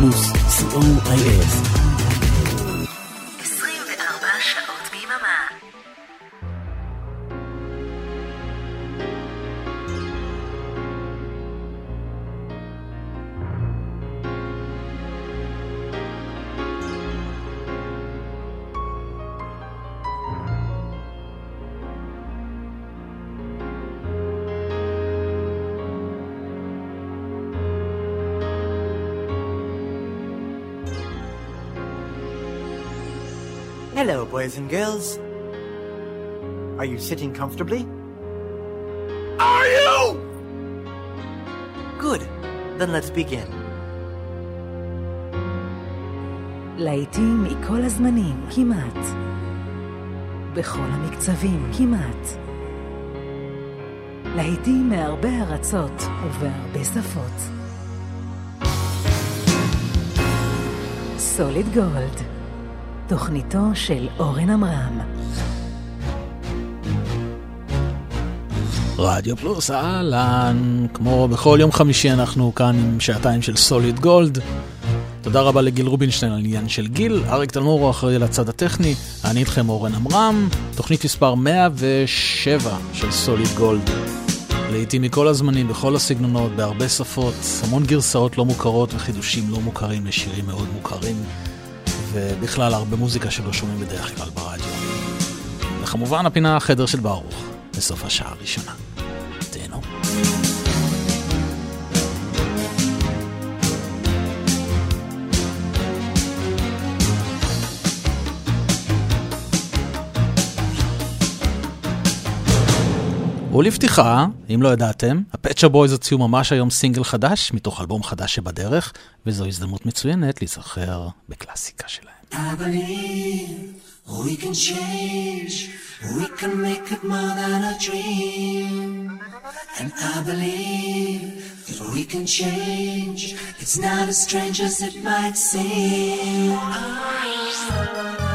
פלוס, co.il. boys and girls. Are you sitting comfortably? Are you? Good. Then let's begin. להיטים מכל הזמנים, כמעט. בכל המקצבים, כמעט. להיטים מהרבה ארצות ובהרבה שפות. סוליד גולד. תוכניתו של אורן עמרם. רדיו פלוס, אהלן, כמו בכל יום חמישי אנחנו כאן עם שעתיים של סוליד גולד. תודה רבה לגיל רובינשטיין על עניין של גיל, אריק תלמורו אחראי לצד הטכני, אני איתכם אורן עמרם, תוכנית מספר 107 של סוליד גולד. לעיתים מכל הזמנים, בכל הסגנונות, בהרבה שפות, המון גרסאות לא מוכרות וחידושים לא מוכרים לשירים מאוד מוכרים. ובכלל הרבה מוזיקה שלא שומעים בדרך כלל ברדיו. וכמובן הפינה החדר של ברוך, בסוף השעה הראשונה. ולפתיחה, אם לא ידעתם, הפצ'ה בויז הוציאו ממש היום סינגל חדש, מתוך אלבום חדש שבדרך, וזו הזדמנות מצוינת להיזכר בקלאסיקה שלהם. We can change, change, it's not as strange as it might seem. רויקסופ.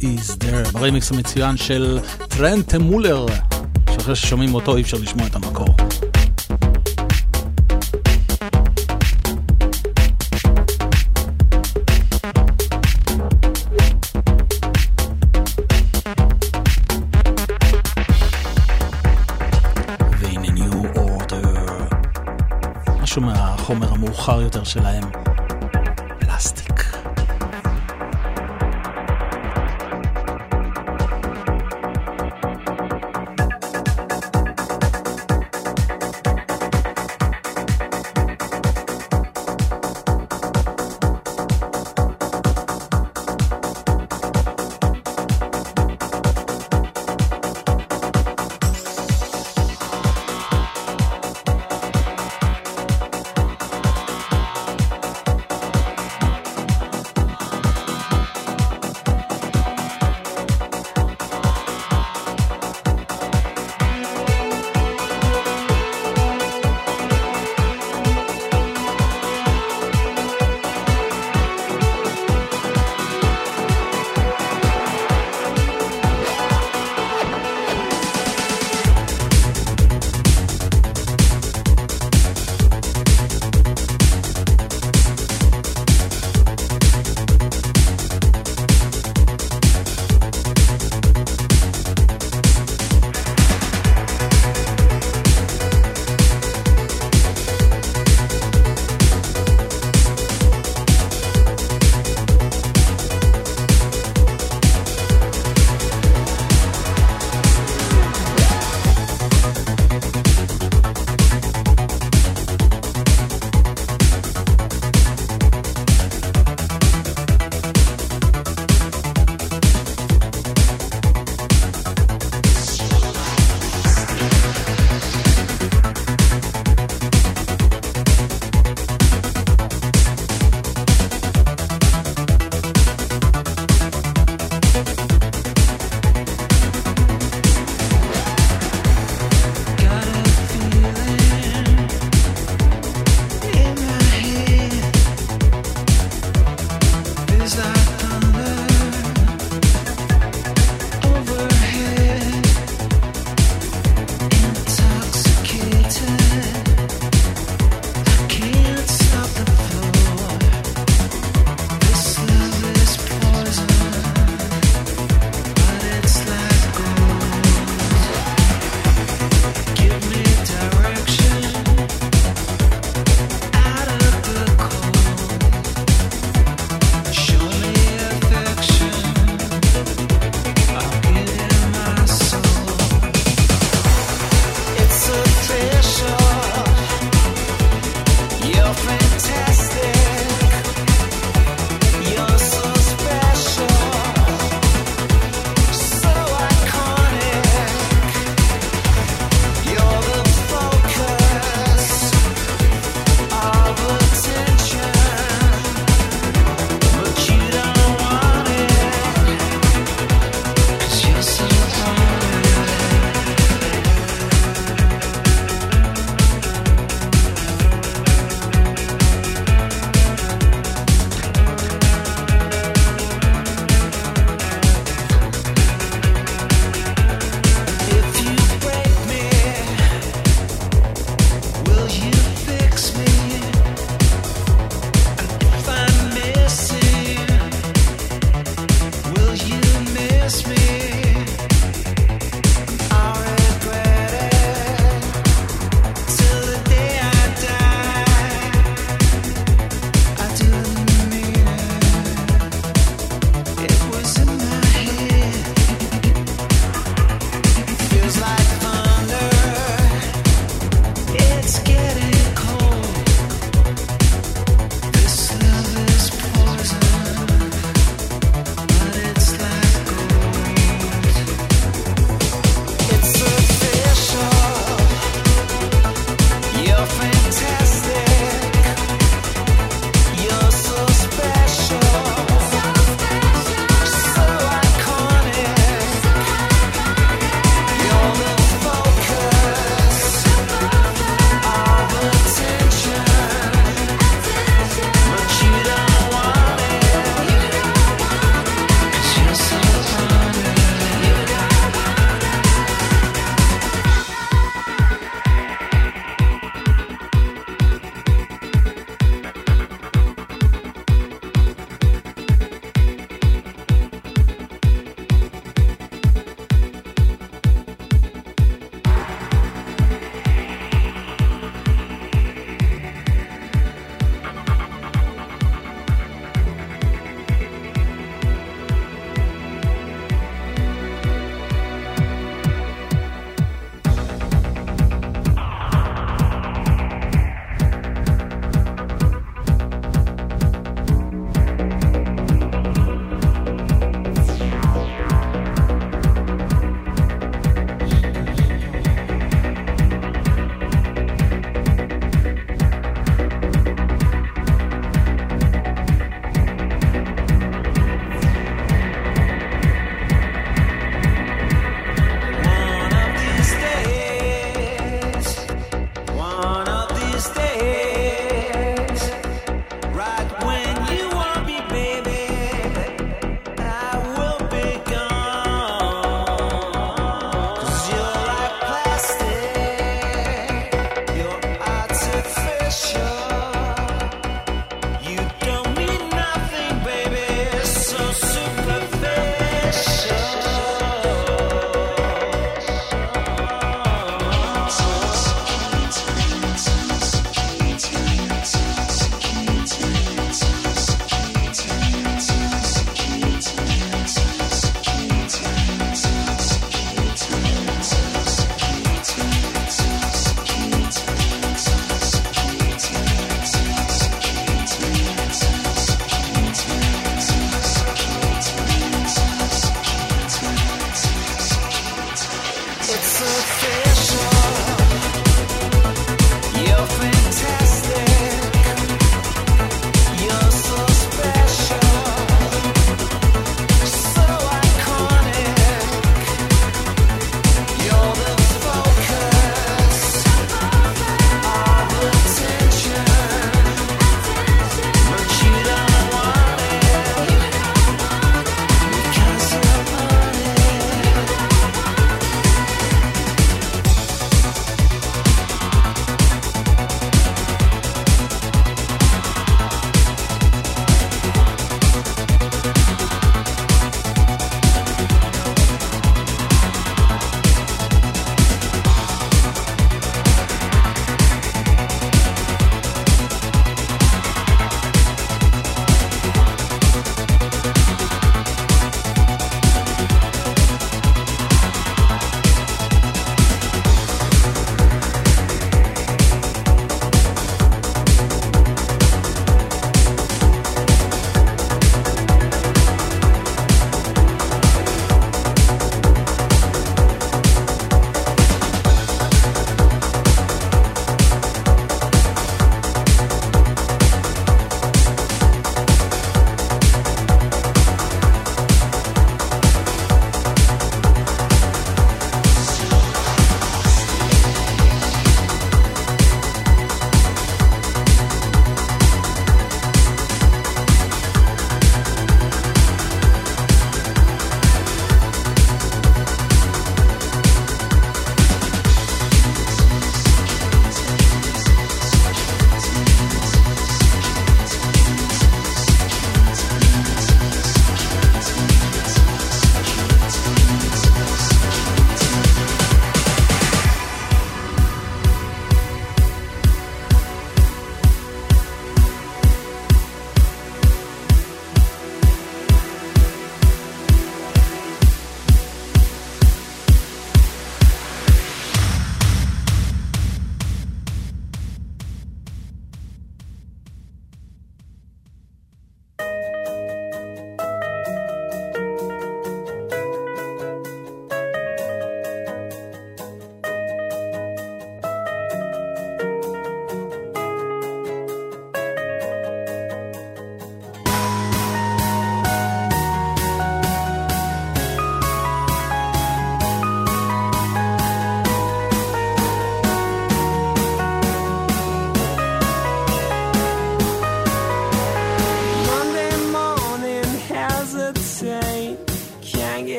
Is there? ברמיקס המצוין של טרנט מולר, שאחרי ששומעים אותו אי אפשר לשמוע את המקור. משהו מהחומר המאוחר יותר שלהם.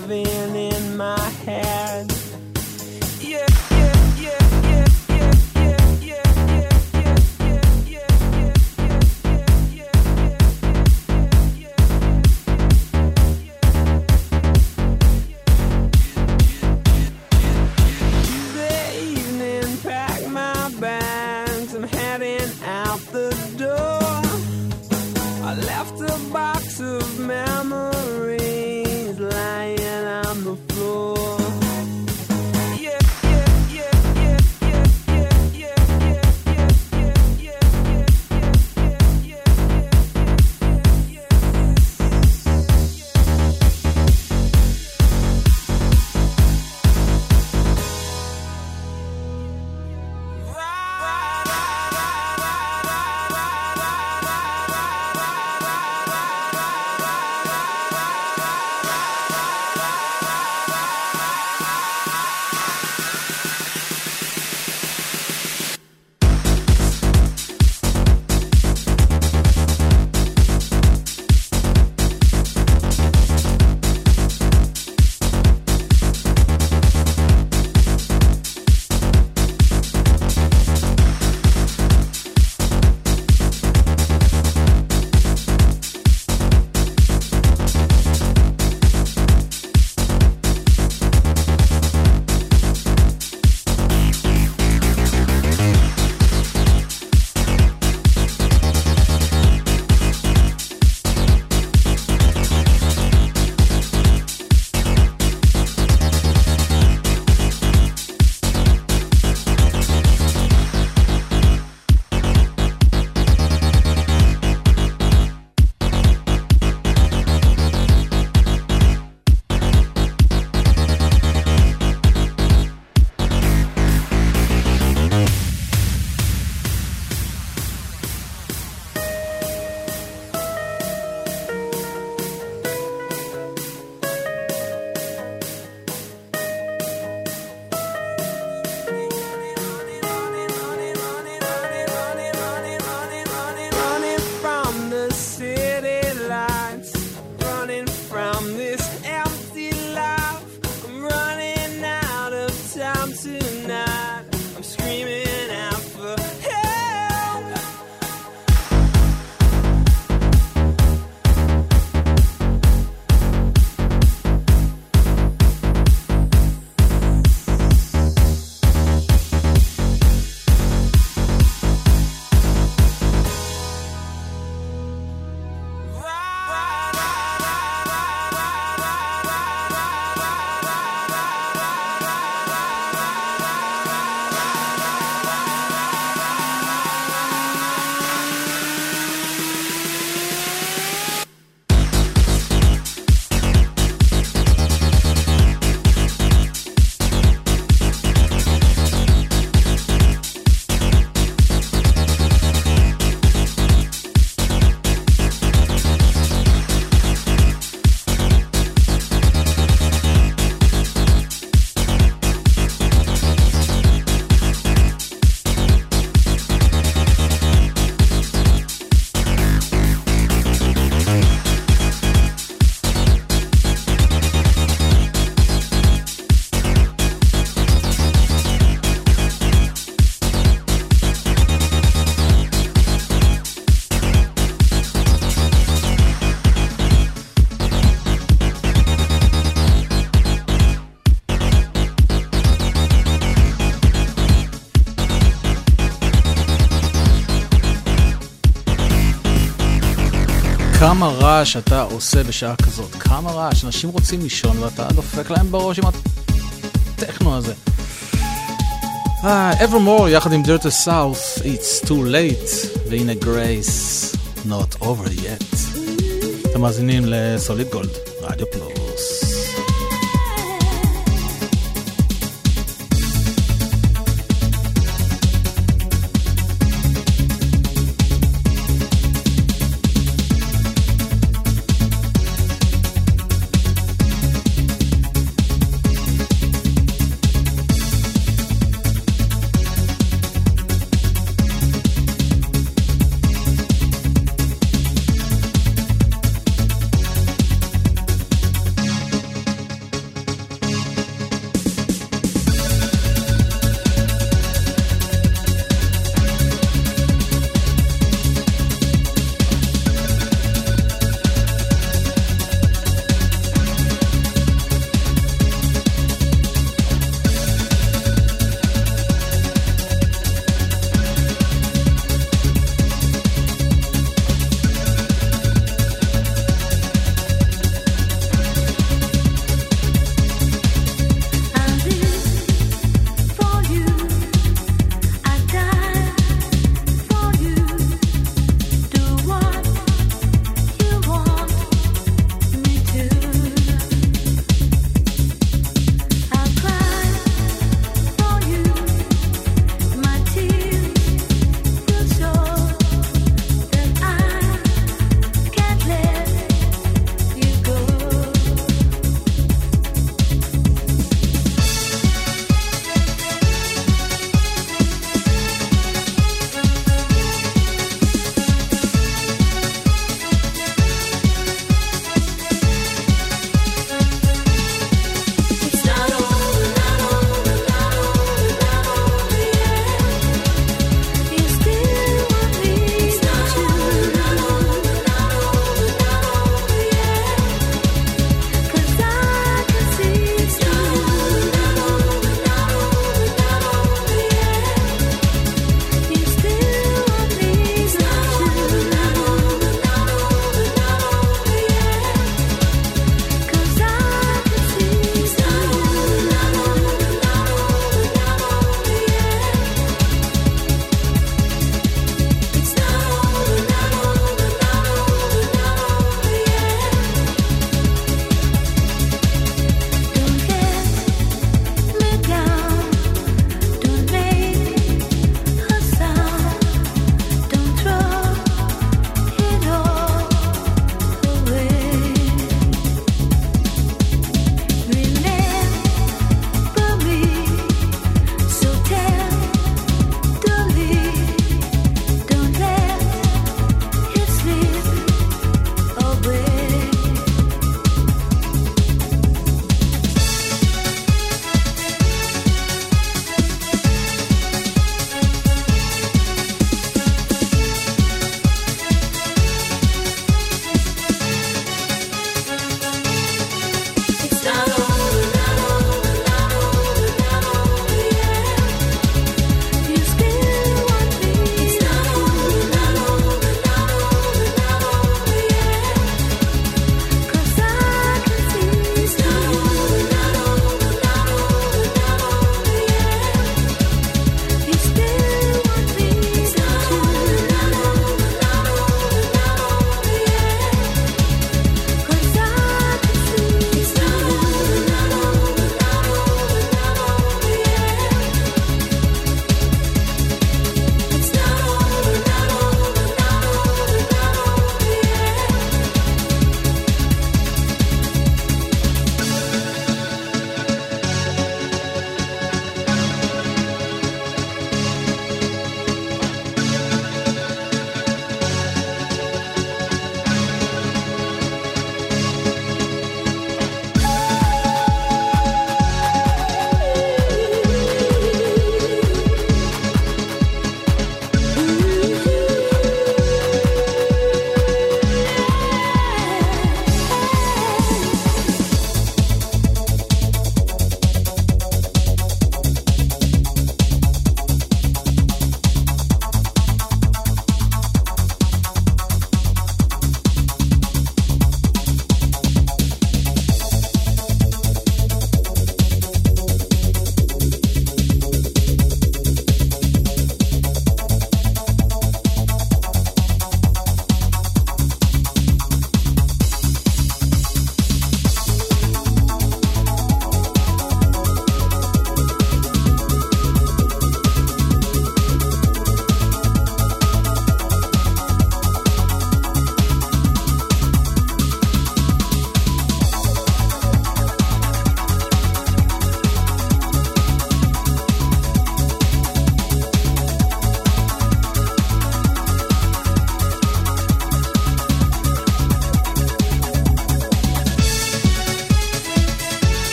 living in my head. רעש אתה עושה בשעה כזאת, כמה רעש, אנשים רוצים לישון ואתה דופק להם בראש עם הטכנו הזה. Uh, Evermore יחד עם Dirty South, It's Too Late, והנה Grace, Not Over Yet. אתם מאזינים לסוליד גולד, רדיו פלוס.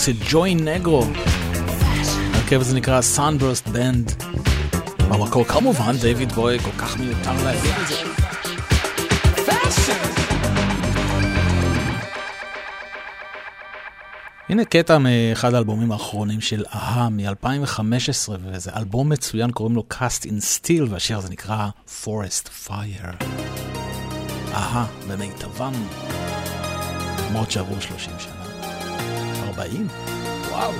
רימיקס של ג'וי נגרו. הרכב הזה נקרא Sunburst Band. במקור כמובן דיוויד בוי כל כך מיותר להגיד את זה. הנה קטע מאחד האלבומים האחרונים של אהה מ-2015, וזה אלבום מצוין, קוראים לו Cast in Steel, והשיר הזה נקרא Forest Fire. אהה, במיטבם, למרות שעברו 30 שנה. Bahia. Uau!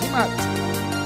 Que mata!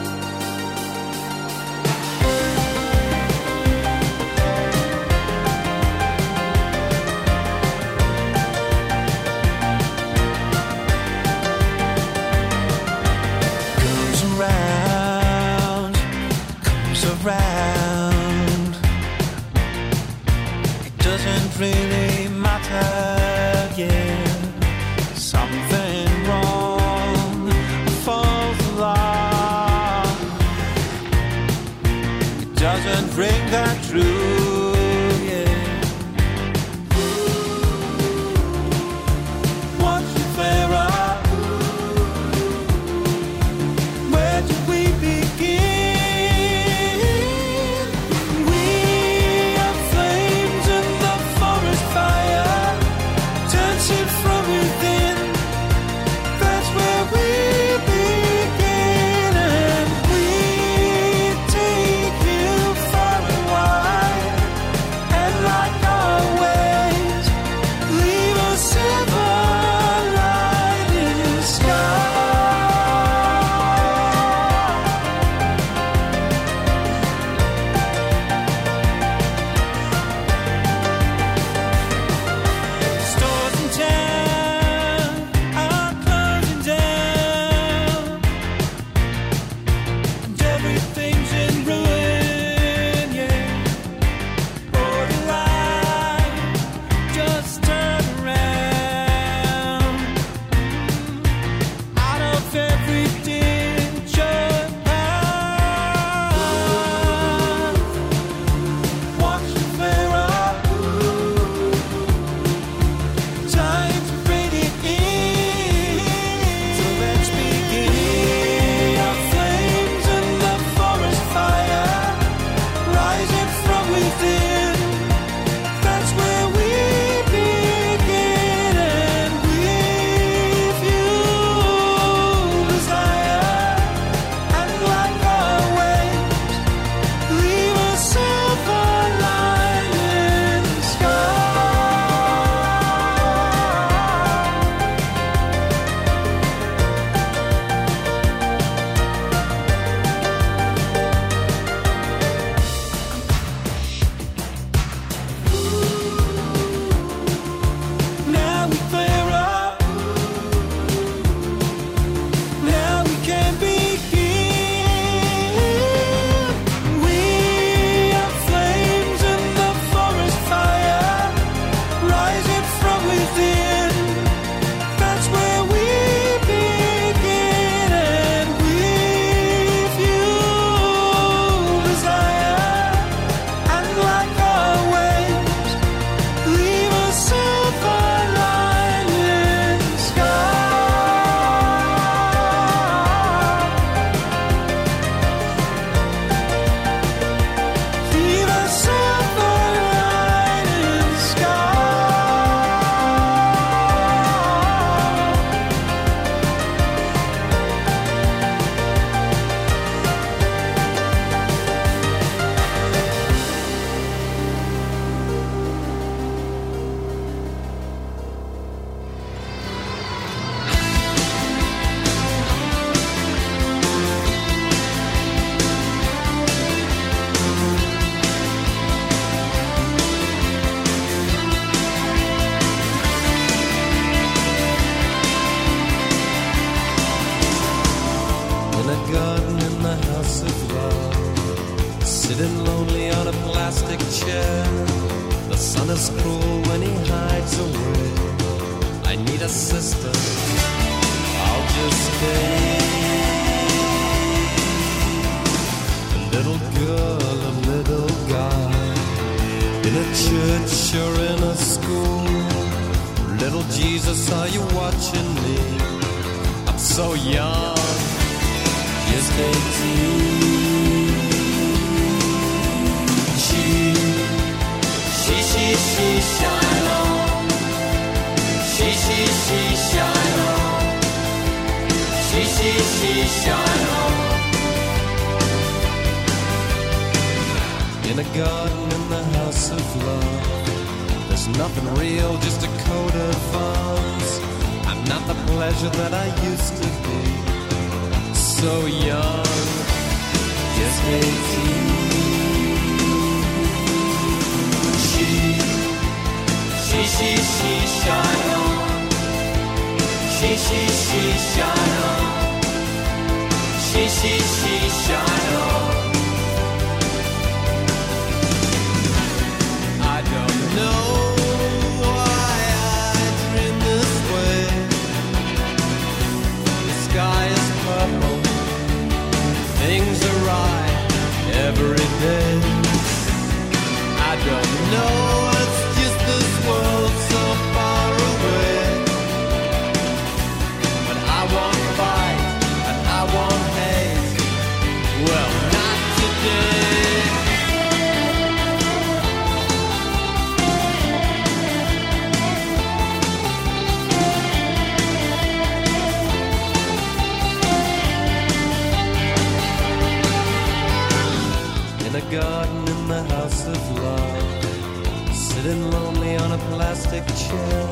Plastic chair.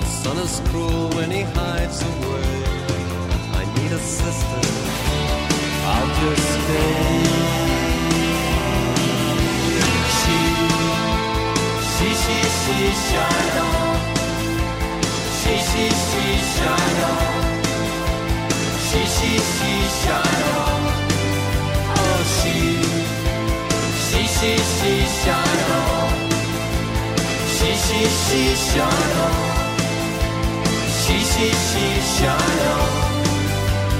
The sun is cruel when he hides away. I need a sister, I'll just stay. She, she, she, she, shine on. She, she, she, shine on. She, she, she, shine on. Oh, she, she, she, she, shine. 嘻嘻笑容，嘻嘻嘻笑容，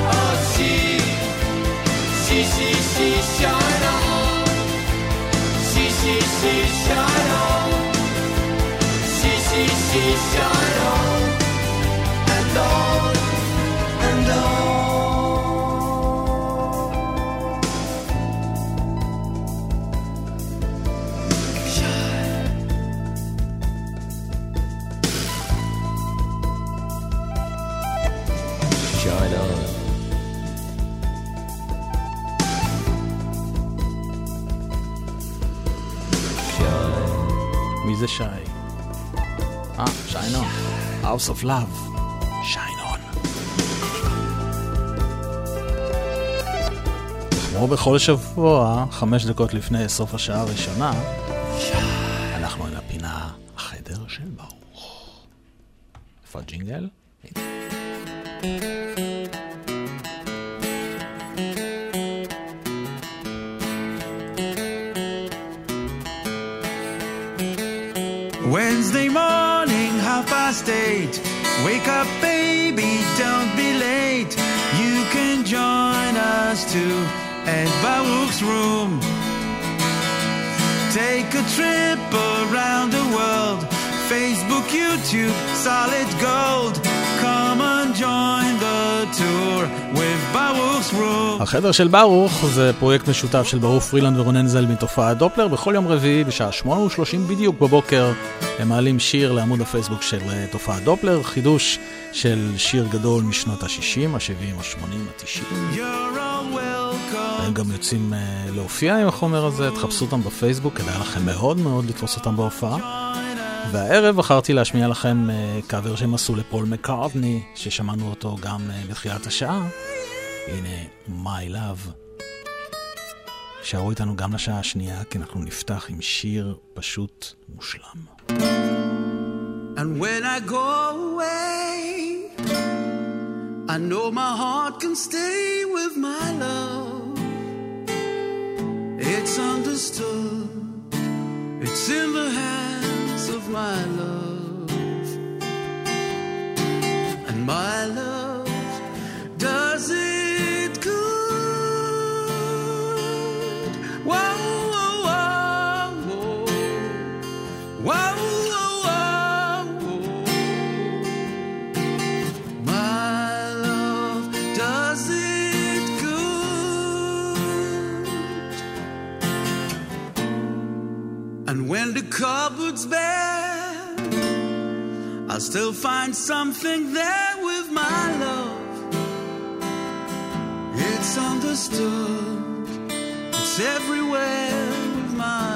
哦嘻，嘻嘻嘻笑容，嘻嘻嘻笑容，嘻嘻嘻笑容，and on and on。מי זה שי? אה, שיינון. House of Love. שיינון. כמו בכל שבוע, חמש דקות לפני סוף השעה הראשונה, החדר של ברוך זה פרויקט משותף של ברוך פרילנד ורונן זל מתופעת דופלר. בכל יום רביעי בשעה 8:30 בדיוק בבוקר הם מעלים שיר לעמוד הפייסבוק של אה, תופעת דופלר, חידוש של שיר גדול משנות ה-60, ה-70, ה-80, ה-90. You're all welcome. הם גם יוצאים אה, להופיע עם החומר הזה, תחפשו אותם בפייסבוק, כדאי לכם מאוד מאוד לתפוס אותם בהופעה. והערב בחרתי להשמיע לכם אה, קאבר שהם עשו לפול מקארטני, ששמענו אותו גם בתחילת השעה. הנה, My Love. שערו איתנו גם לשעה השנייה, כי אנחנו נפתח עם שיר פשוט מושלם. And when I go away, I know my heart can stay with my love. It's understood, it's in the hands of my love. And my love cupboard's bare, I'll still find something there with my love. It's understood, everywhere with my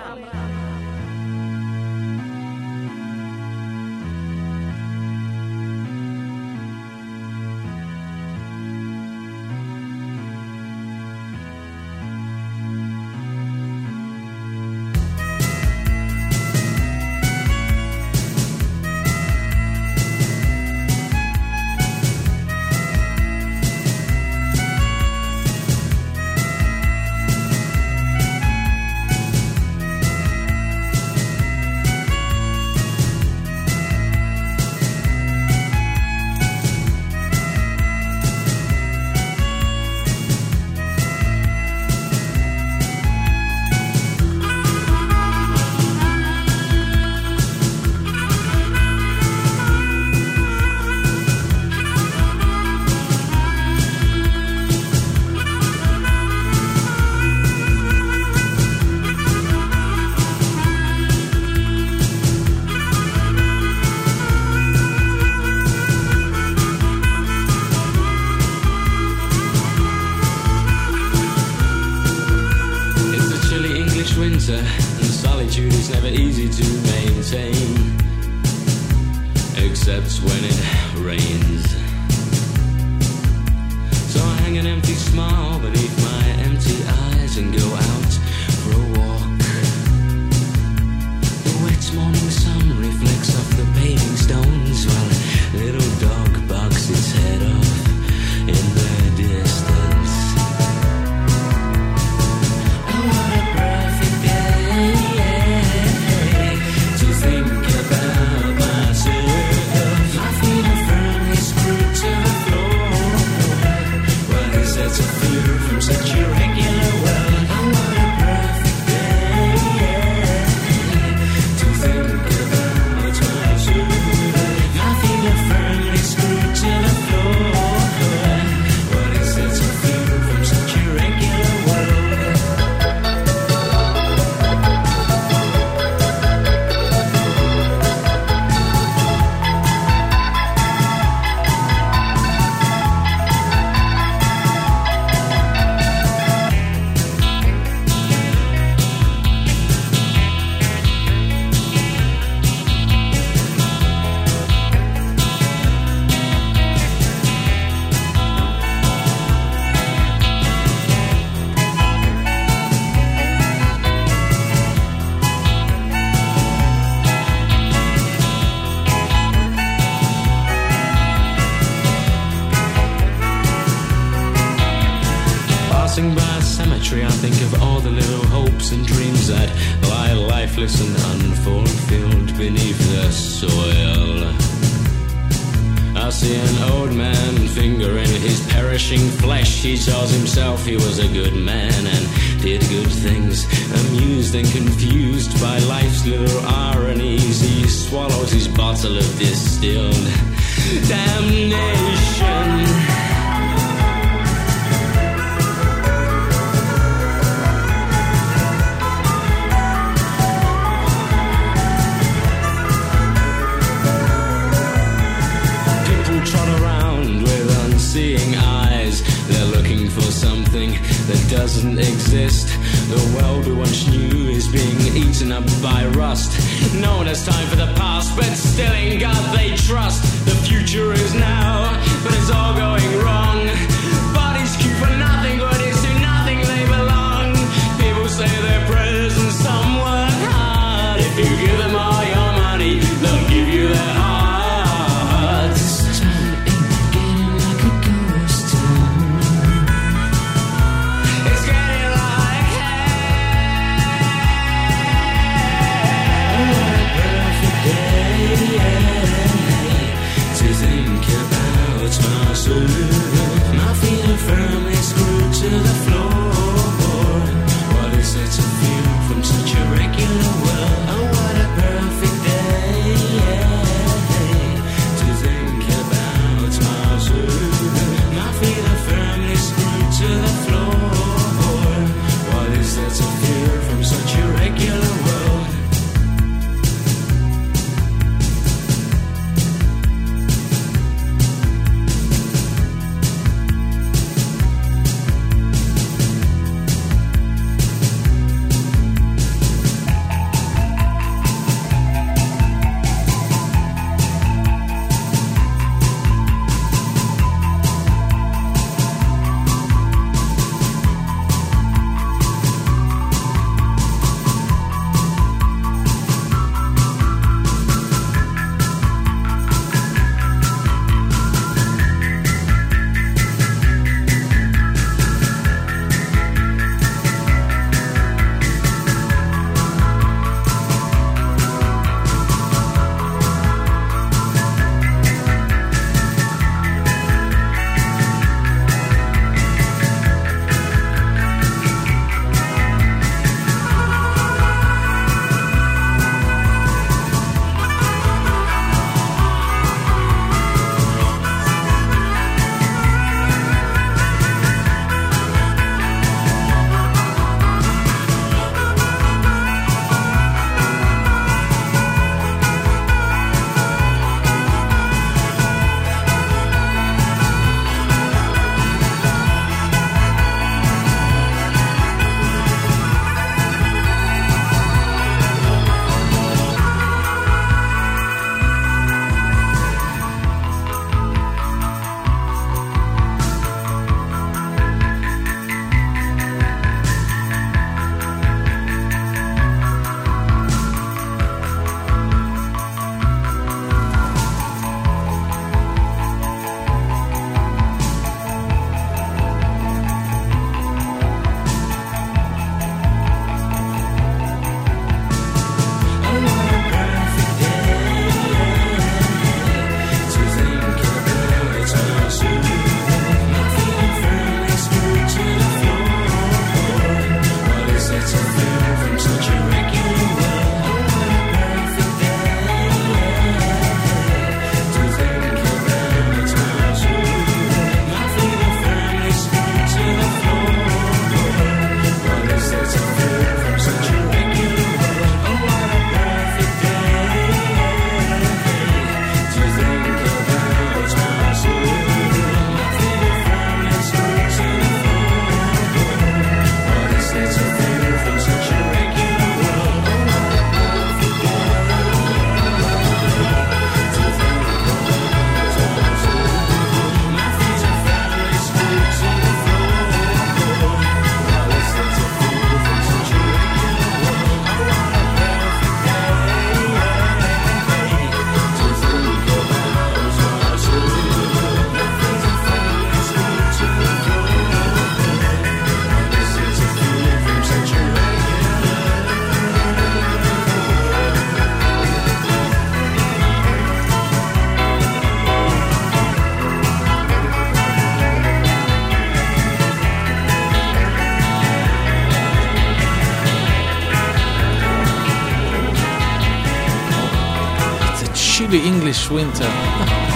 ארלי שווינטר.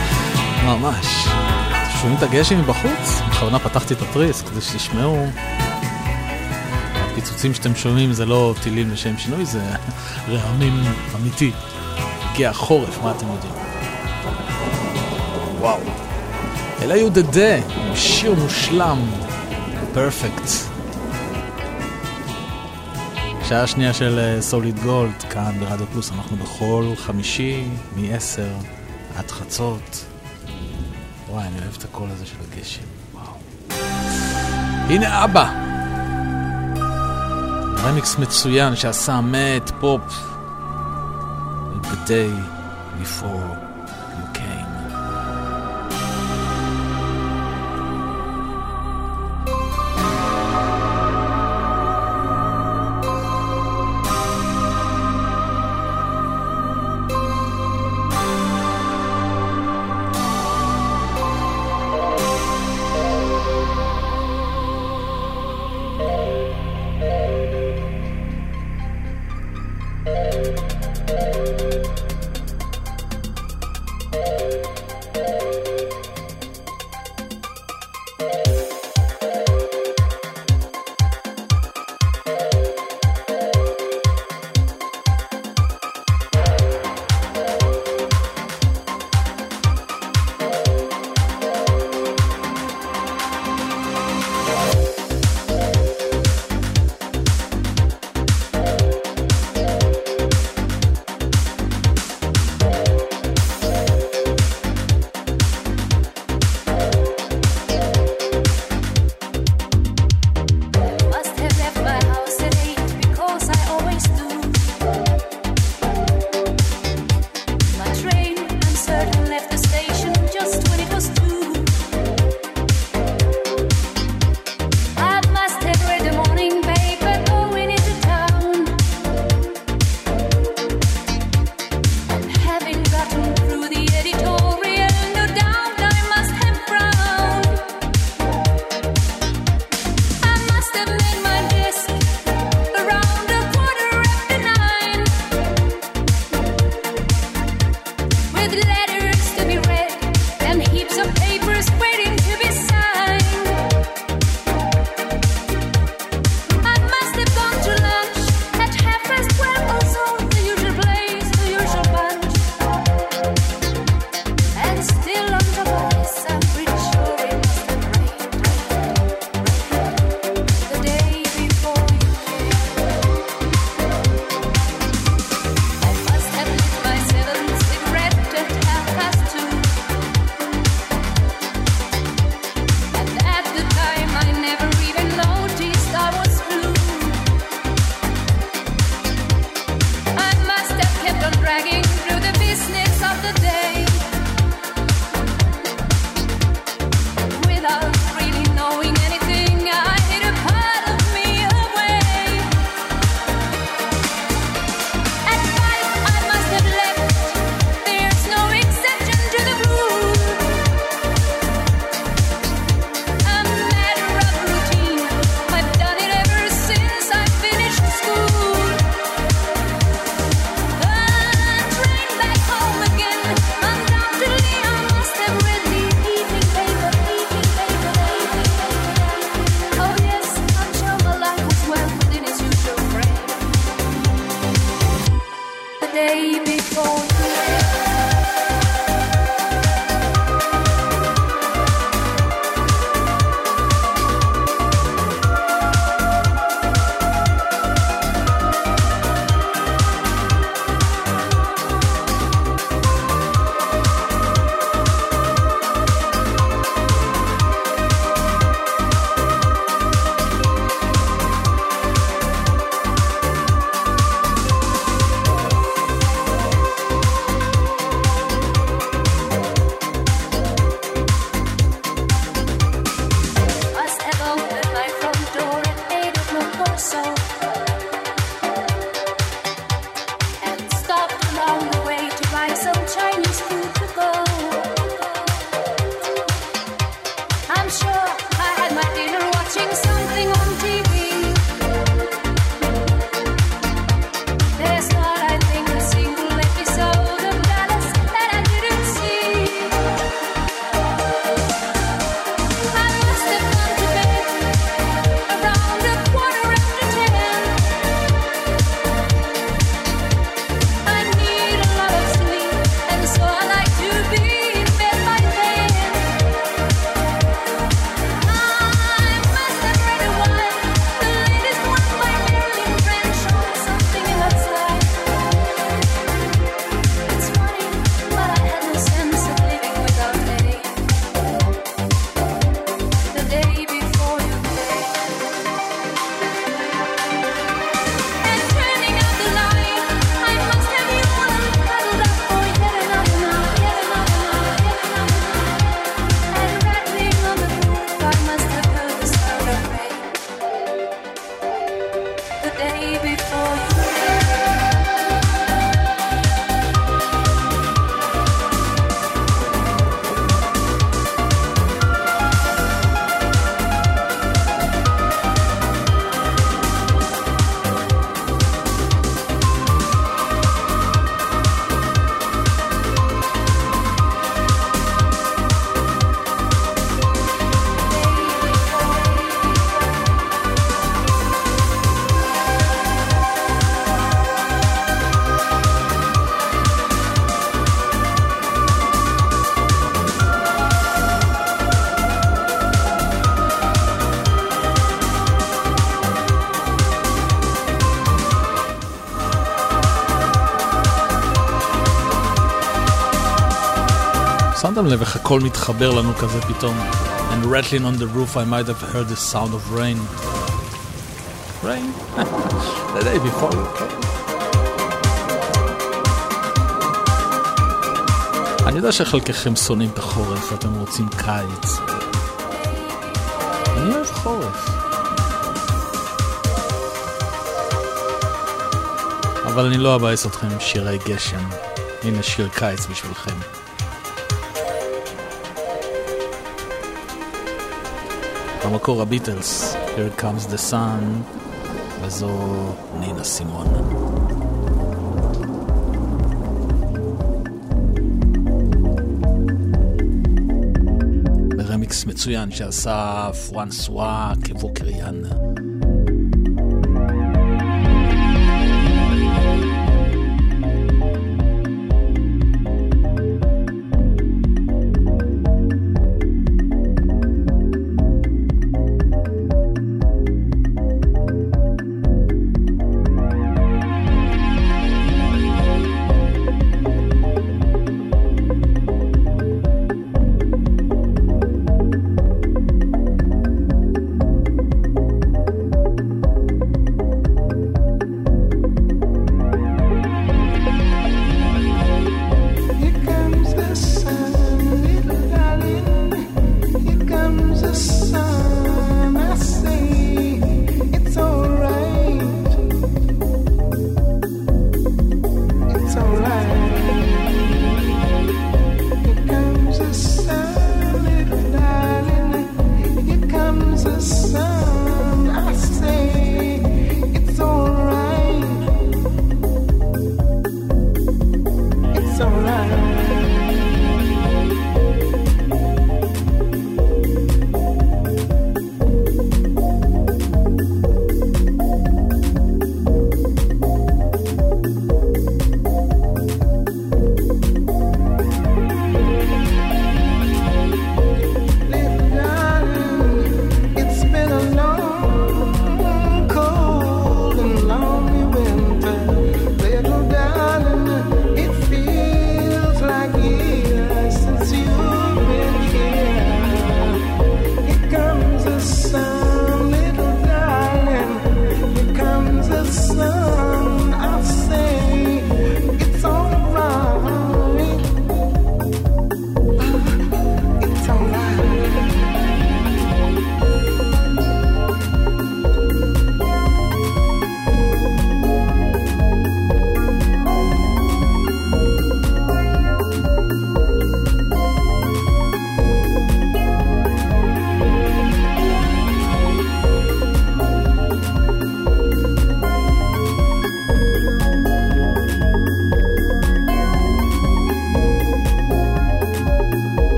ממש. שומעים את הגשם מבחוץ? בכוונה פתחתי את התריס כדי שתשמעו. הפיצוצים שאתם שומעים זה לא טילים לשם שינוי, זה רעמים אמיתי. הגיע החורף, מה אתם יודעים? וואו. אלה יהודה דה, שיר מושלם, פרפקט. שעה שנייה של סוליד uh, גולד, כאן ברדיו פלוס, אנחנו בכל חמישי מ-10 עד חצות. וואי, אני אוהב את הקול הזה של הגשם, וואו. הנה אבא! רמיקס מצוין שעשה מאט פופ. The day before. שמתם לב איך הכל מתחבר לנו כזה פתאום. And rattling on the roof I might have heard the sound of rain. rain? the day before you came. אני יודע שחלקכם שונאים את החורף, אתם רוצים קיץ. אני אוהב חורף. אבל אני לא אבאס אתכם עם שירי גשם. הנה שיר קיץ בשבילכם. במקור הביטלס, Here Comes the Sun, וזו נינה סימון. ברמיקס מצוין שעשה פרנסואה קבוקריאן.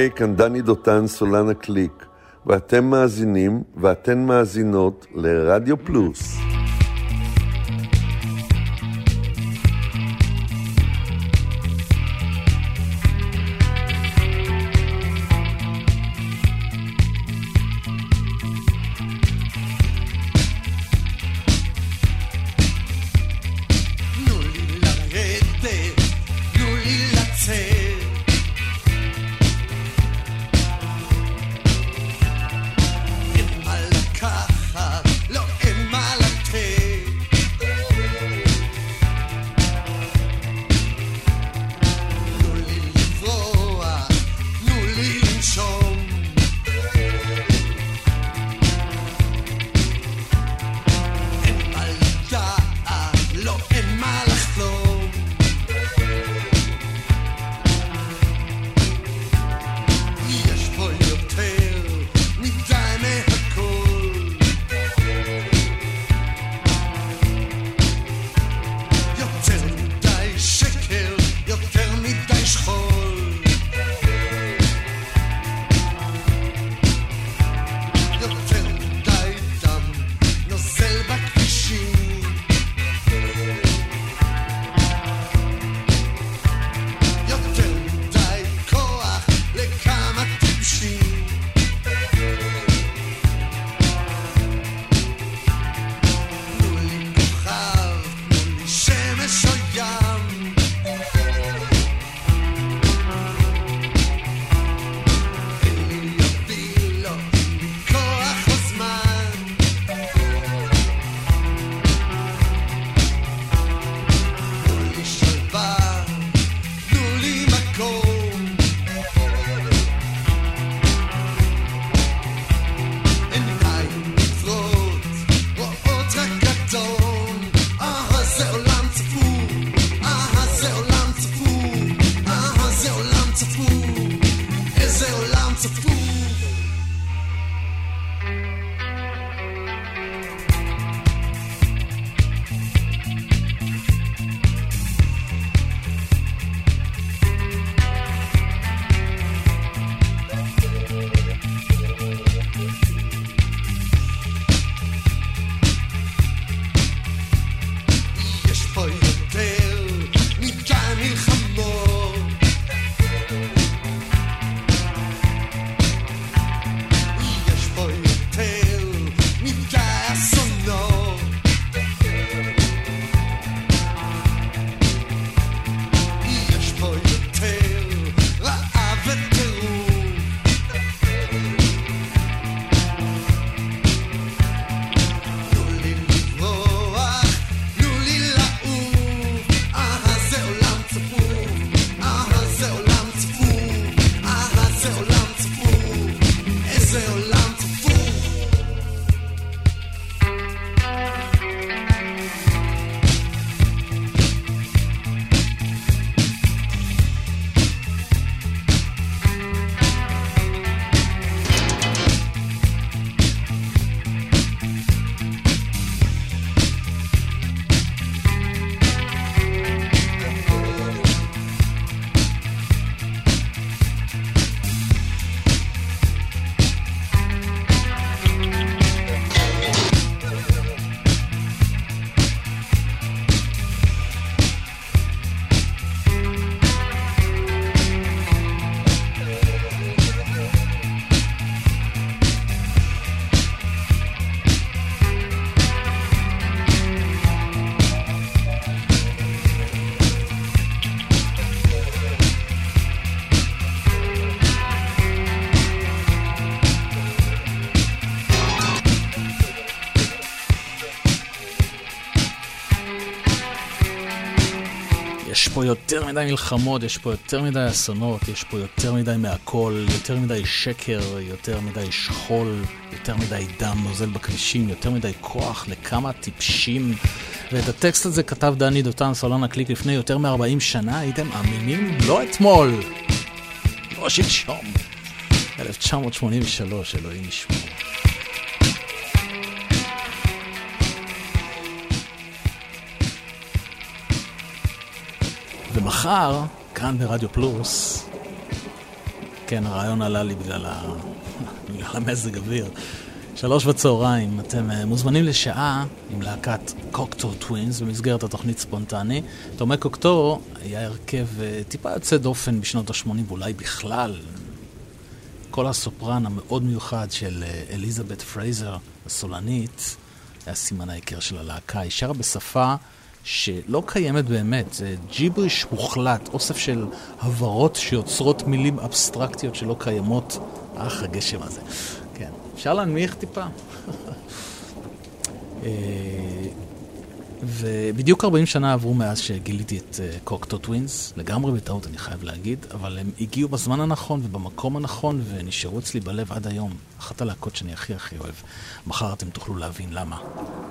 היי, hey, כאן דני דותן, סולן הקליק, ואתם מאזינים ואתן מאזינות לרדיו פלוס. יותר מדי מלחמות, יש פה יותר מדי אסונות, יש פה יותר מדי מהכל, יותר מדי שקר, יותר מדי שכול, יותר מדי דם נוזל בכבישים, יותר מדי כוח לכמה טיפשים. ואת הטקסט הזה כתב דני דותן סולן הקליק לפני יותר מ-40 שנה, הייתם אמינים? לא אתמול, לא שלשום. 1983, אלוהים ישמור. ומחר, כאן ברדיו פלוס, כן, הרעיון עלה לי בגלל, ה... בגלל המזג אוויר. שלוש בצהריים, אתם אה, מוזמנים לשעה עם להקת Cocteau Twins במסגרת התוכנית ספונטני. תאומי קוקטו היה הרכב אה, טיפה יוצא דופן בשנות ה-80 ואולי בכלל. קול הסופרן המאוד מיוחד של אה, אליזבת פרייזר, הסולנית, היה סימן ההיכר של הלהקה. היא שרה בשפה שלא קיימת באמת, זה ג'יבריש מוחלט, אוסף של הברות שיוצרות מילים אבסטרקטיות שלא קיימות. אך, הגשם הזה. כן. אפשר להנמיך טיפה? אה, ובדיוק 40 שנה עברו מאז שגיליתי את קוקטו uh, טווינס, לגמרי בטעות אני חייב להגיד, אבל הם הגיעו בזמן הנכון ובמקום הנכון ונשארו אצלי בלב עד היום. אחת הלהקות שאני הכי הכי אוהב. מחר אתם תוכלו להבין למה.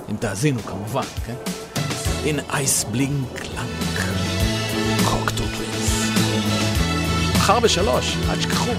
אם תאזינו כמובן, כן? הנה אייס בלינק לנק. קוקטו טווינס. מחר בשלוש, אל תשכחו.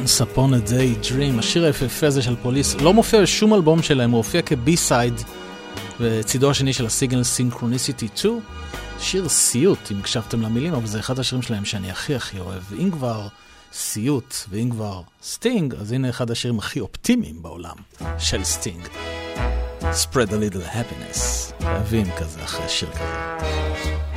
Once Upon a Daydream, השיר היפהפה הזה של פוליס, לא מופיע בשום אלבום שלהם, הוא הופיע כ B-side בצידו השני של הסינגל Synchronicity 2. שיר סיוט, אם הקשבתם למילים, אבל זה אחד השירים שלהם שאני הכי הכי אוהב. אם כבר סיוט ואם כבר סטינג, אז הנה אחד השירים הכי אופטימיים בעולם של סטינג. Spread a little happiness. חייבים כזה אחרי שיר כזה.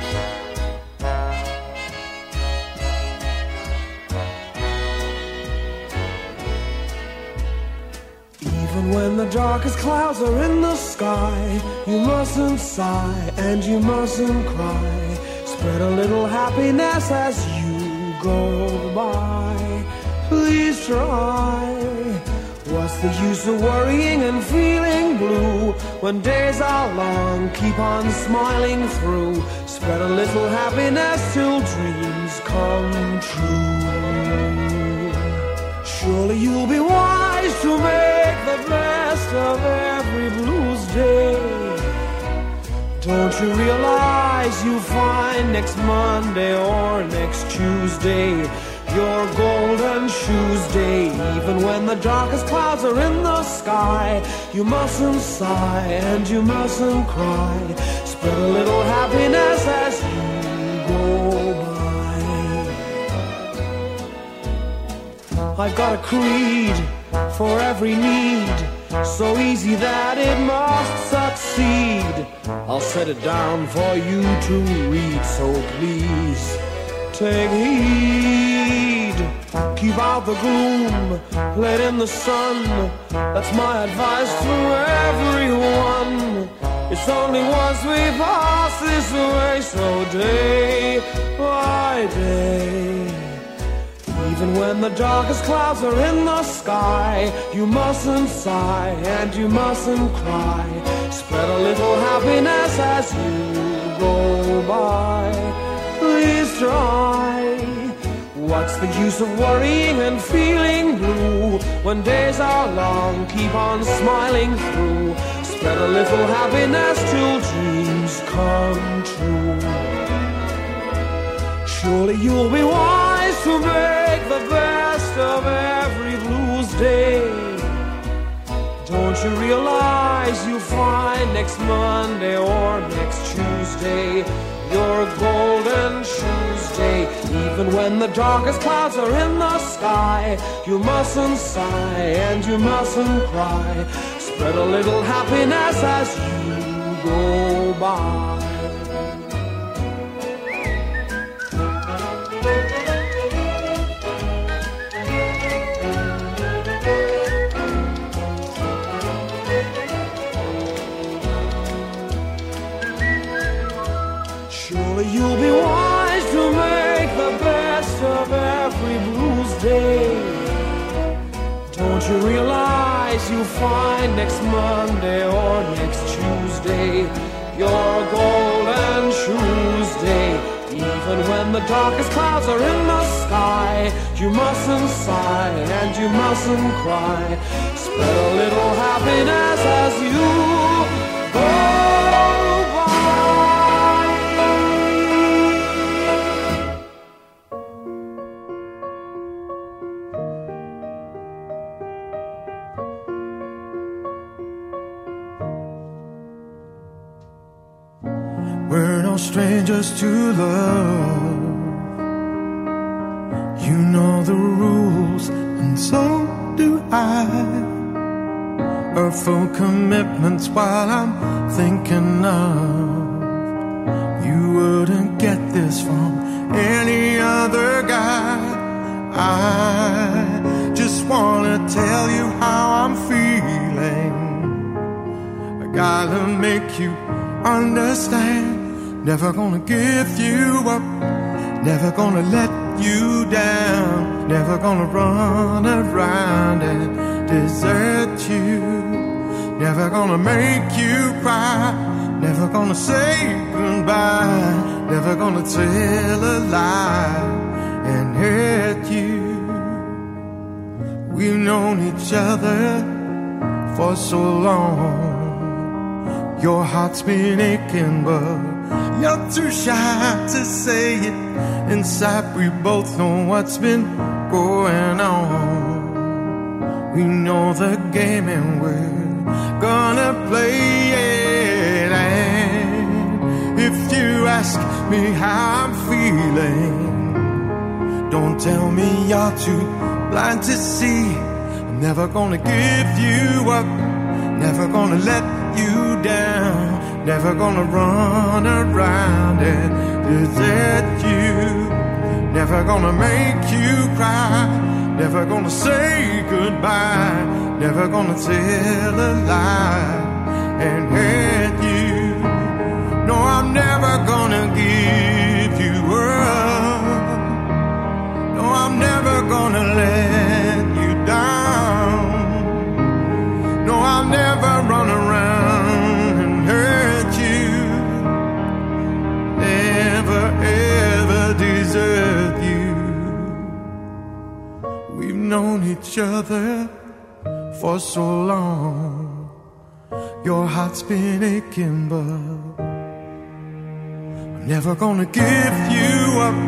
Even when the darkest clouds are in the sky, you mustn't sigh and you mustn't cry. Spread a little happiness as you go by. Please try. What's the use of worrying and feeling blue when days are long? Keep on smiling through. Spread a little happiness till dreams come true. Surely you'll be wise to make the best of every blues day. Don't you realize you'll find next Monday or next Tuesday your golden shoes day? Even when the darkest clouds are in the sky, you mustn't sigh and you mustn't cry. Spread a little happiness as you I've got a creed for every need, so easy that it must succeed. I'll set it down for you to read, so please take heed. Keep out the gloom, let in the sun. That's my advice to everyone. It's only once we pass this way, so day by day. Even when the darkest clouds are in the sky, you mustn't sigh and you mustn't cry. Spread a little happiness as you go by. Please try. What's the use of worrying and feeling blue when days are long? Keep on smiling through. Spread a little happiness till dreams come true. Surely you'll be wise to make the best of every blues day. Don't you realize you'll find next Monday or next Tuesday your golden Tuesday? Even when the darkest clouds are in the sky, you mustn't sigh and you mustn't cry. Spread a little happiness as you go by. Surely you'll be wise to make the best of every blues day. Don't you realize you'll find next Monday or next Tuesday your golden Tuesday? Even when the darkest clouds are in the sky, you mustn't sigh and you mustn't cry. Spread a little happiness as you strangers to love. You know the rules, and so do I. Our full commitments while I'm thinking of. You wouldn't get this from any other guy. I just wanna tell you how I'm feeling. I gotta make you understand. Never gonna give you up. Never gonna let you down. Never gonna run around and desert you. Never gonna make you cry. Never gonna say goodbye. Never gonna tell a lie and hurt you. We've known each other for so long. Your heart's been aching, but you're too shy to say it. Inside, we both know what's been going on. We know the game and we're gonna play it. And if you ask me how I'm feeling, don't tell me you're too blind to see. I'm never gonna give you up, never gonna let you down, never gonna run around and desert you, never gonna make you cry, never gonna say goodbye, never gonna tell a lie and hurt you. No, I'm never gonna give you up. No, I'm never gonna let known each other for so long. Your heart's been aching, but I'm never gonna give you up.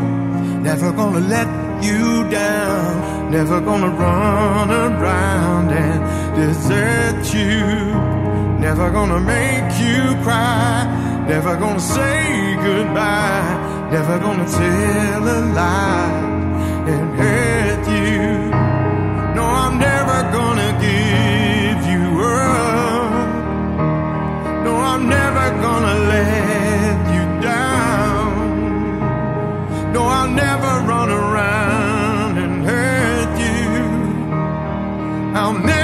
Never gonna let you down. Never gonna run around and desert you. Never gonna make you cry. Never gonna say goodbye. Never gonna tell a lie and never run around and hurt you. I'll never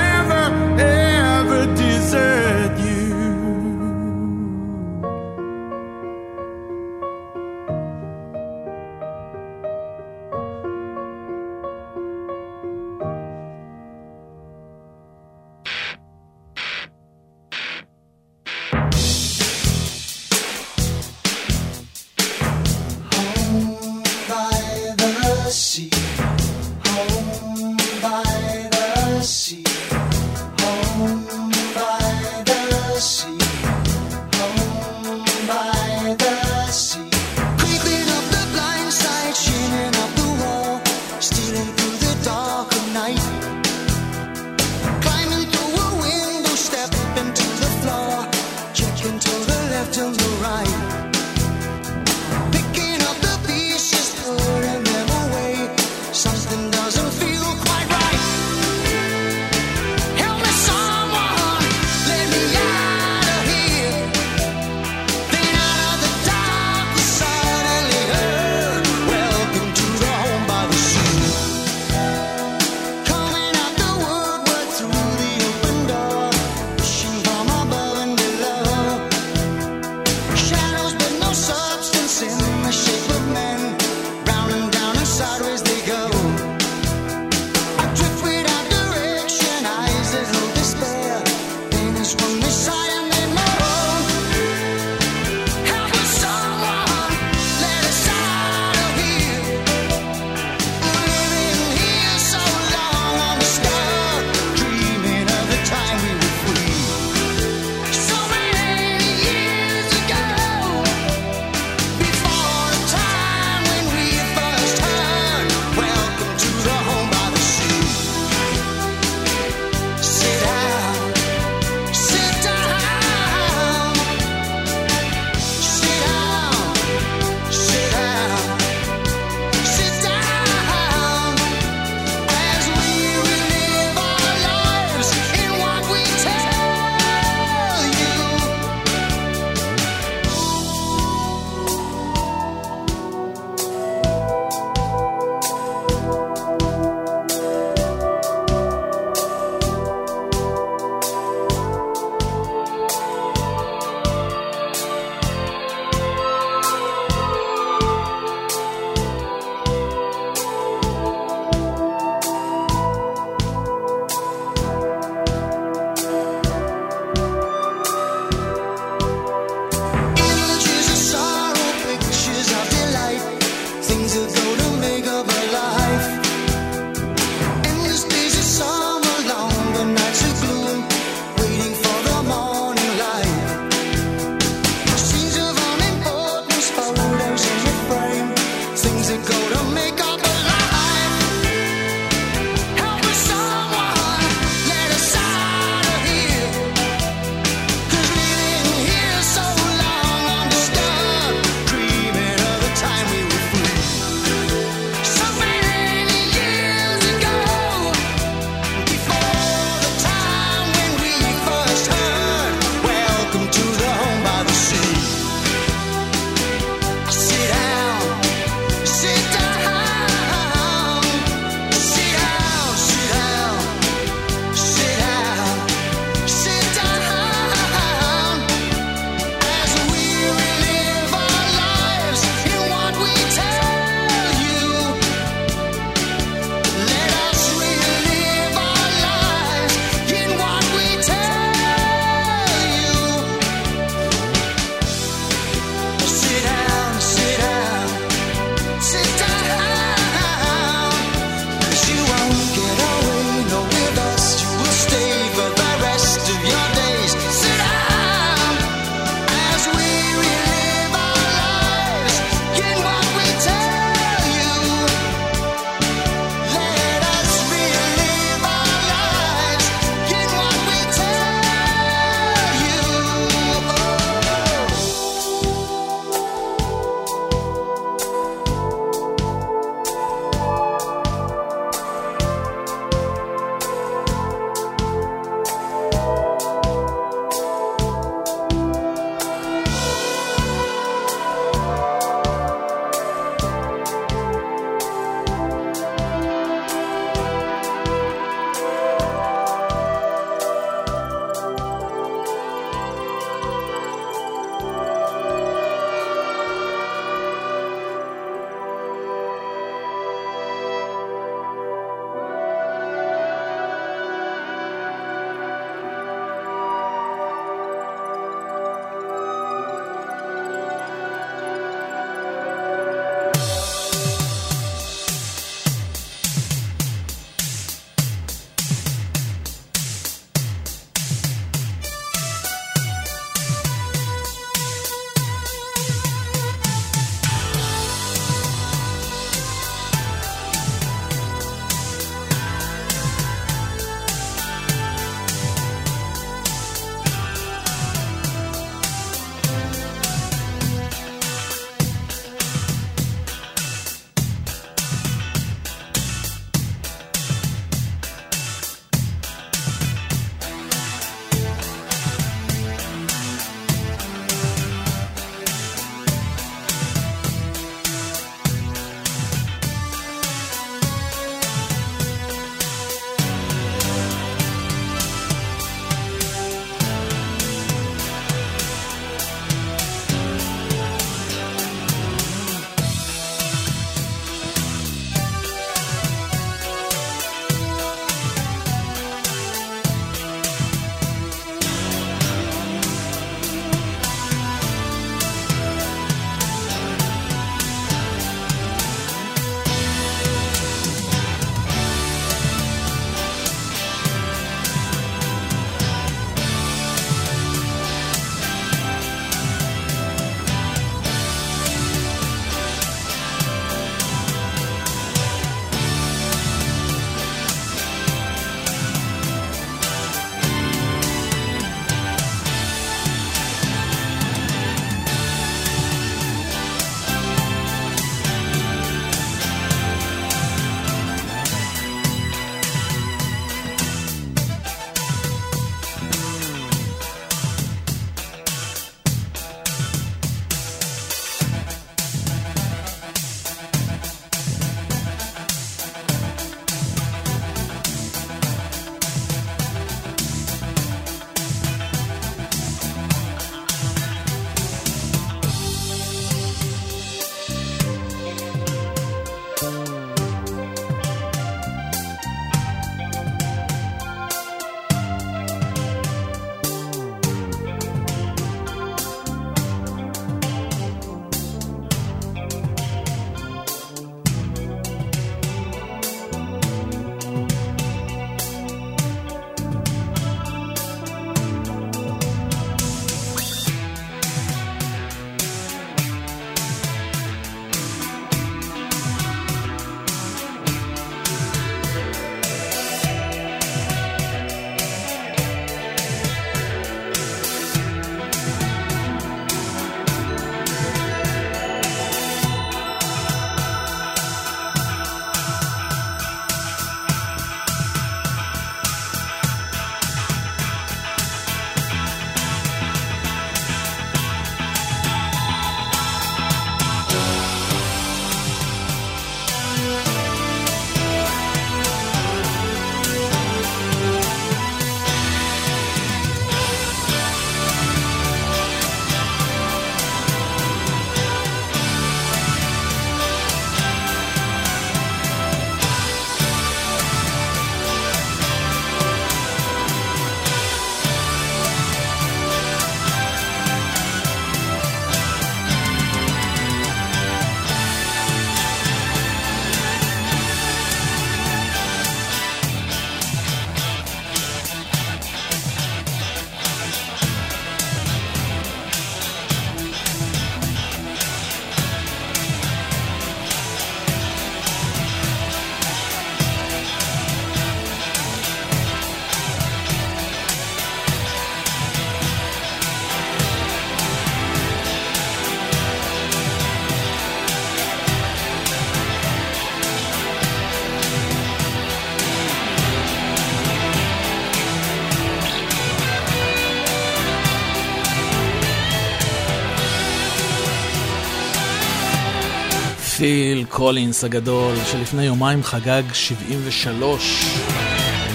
פיל קולינס הגדול, שלפני יומיים חגג 73.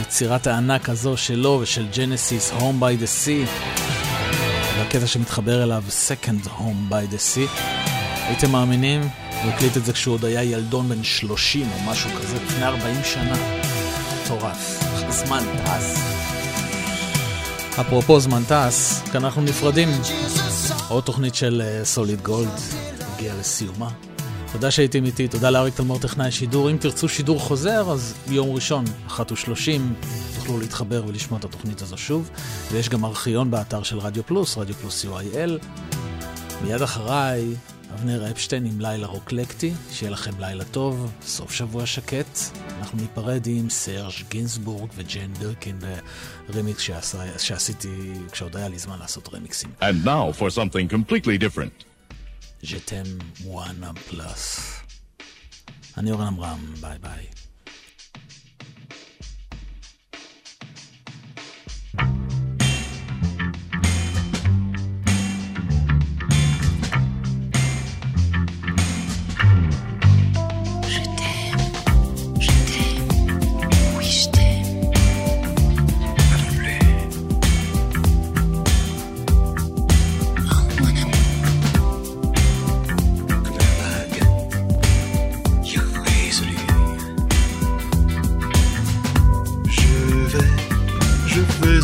יצירת הענק הזו שלו ושל ג'נסיס, Home by the Sea. והקטע שמתחבר אליו, Second Home by the Sea. הייתם מאמינים? הוא הקליט את זה כשהוא עוד היה ילדון בן 30 או משהו כזה, לפני 40 שנה. מטורף. זמן טס. אפרופו זמן טס, כאן אנחנו נפרדים. עוד תוכנית של סוליד uh, גולד הגיעה לסיומה. תודה שהייתם איתי, תודה לאריק תלמור טכנאי שידור. אם תרצו שידור חוזר, אז ביום ראשון, 1:30, תוכלו להתחבר ולשמוע את התוכנית הזו שוב. ויש גם ארכיון באתר של רדיו פלוס, רדיו פלוס co.il. מיד אחריי, אבנר אפשטיין עם לילה רוקלקטי, שיהיה לכם לילה טוב, סוף שבוע שקט. אנחנו ניפרד עם סרג' גינסבורג וג'יין בירקין ברמיקס שעשיתי כשעוד היה לי זמן לעשות רמיקסים. And now for something completely different. ז'תם וואנה פלאס. אני אורן עמרם, ביי ביי.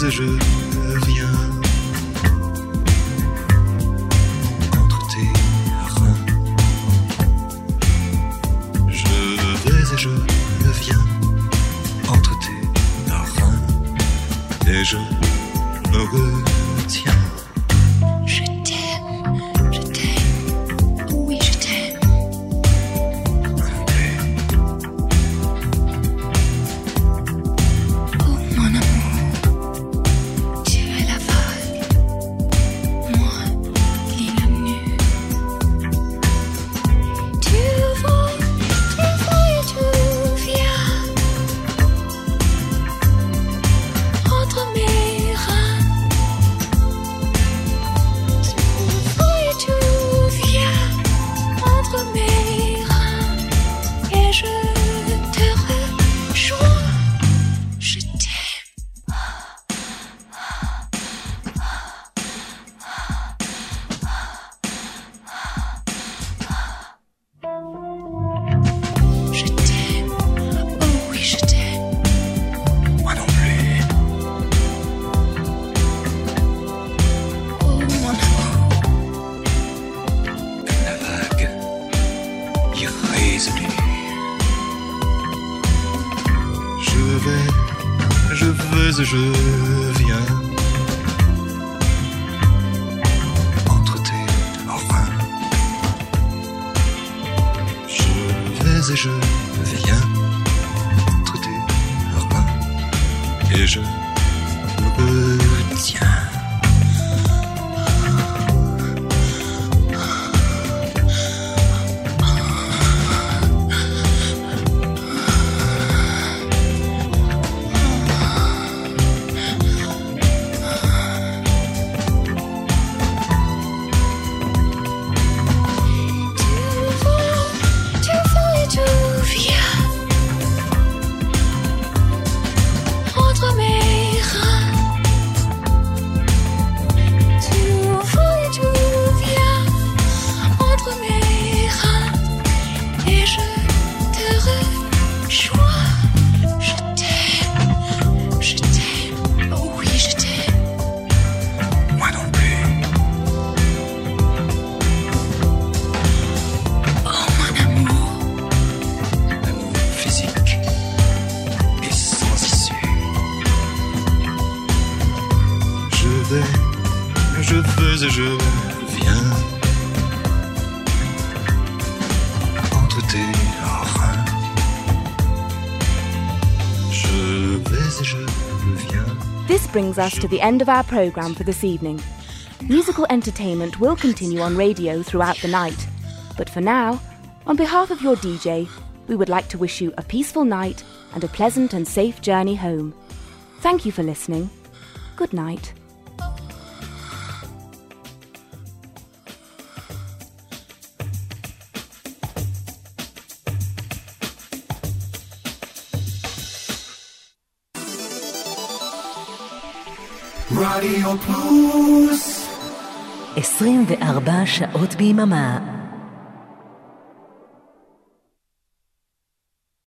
et je brings us to the end of our programme for this evening. Musical entertainment will continue on radio throughout the night, but for now, on behalf of your DJ, we would like to wish you a peaceful night and a pleasant and safe journey home. Thank you for listening. Good night. 24 שעות ביממה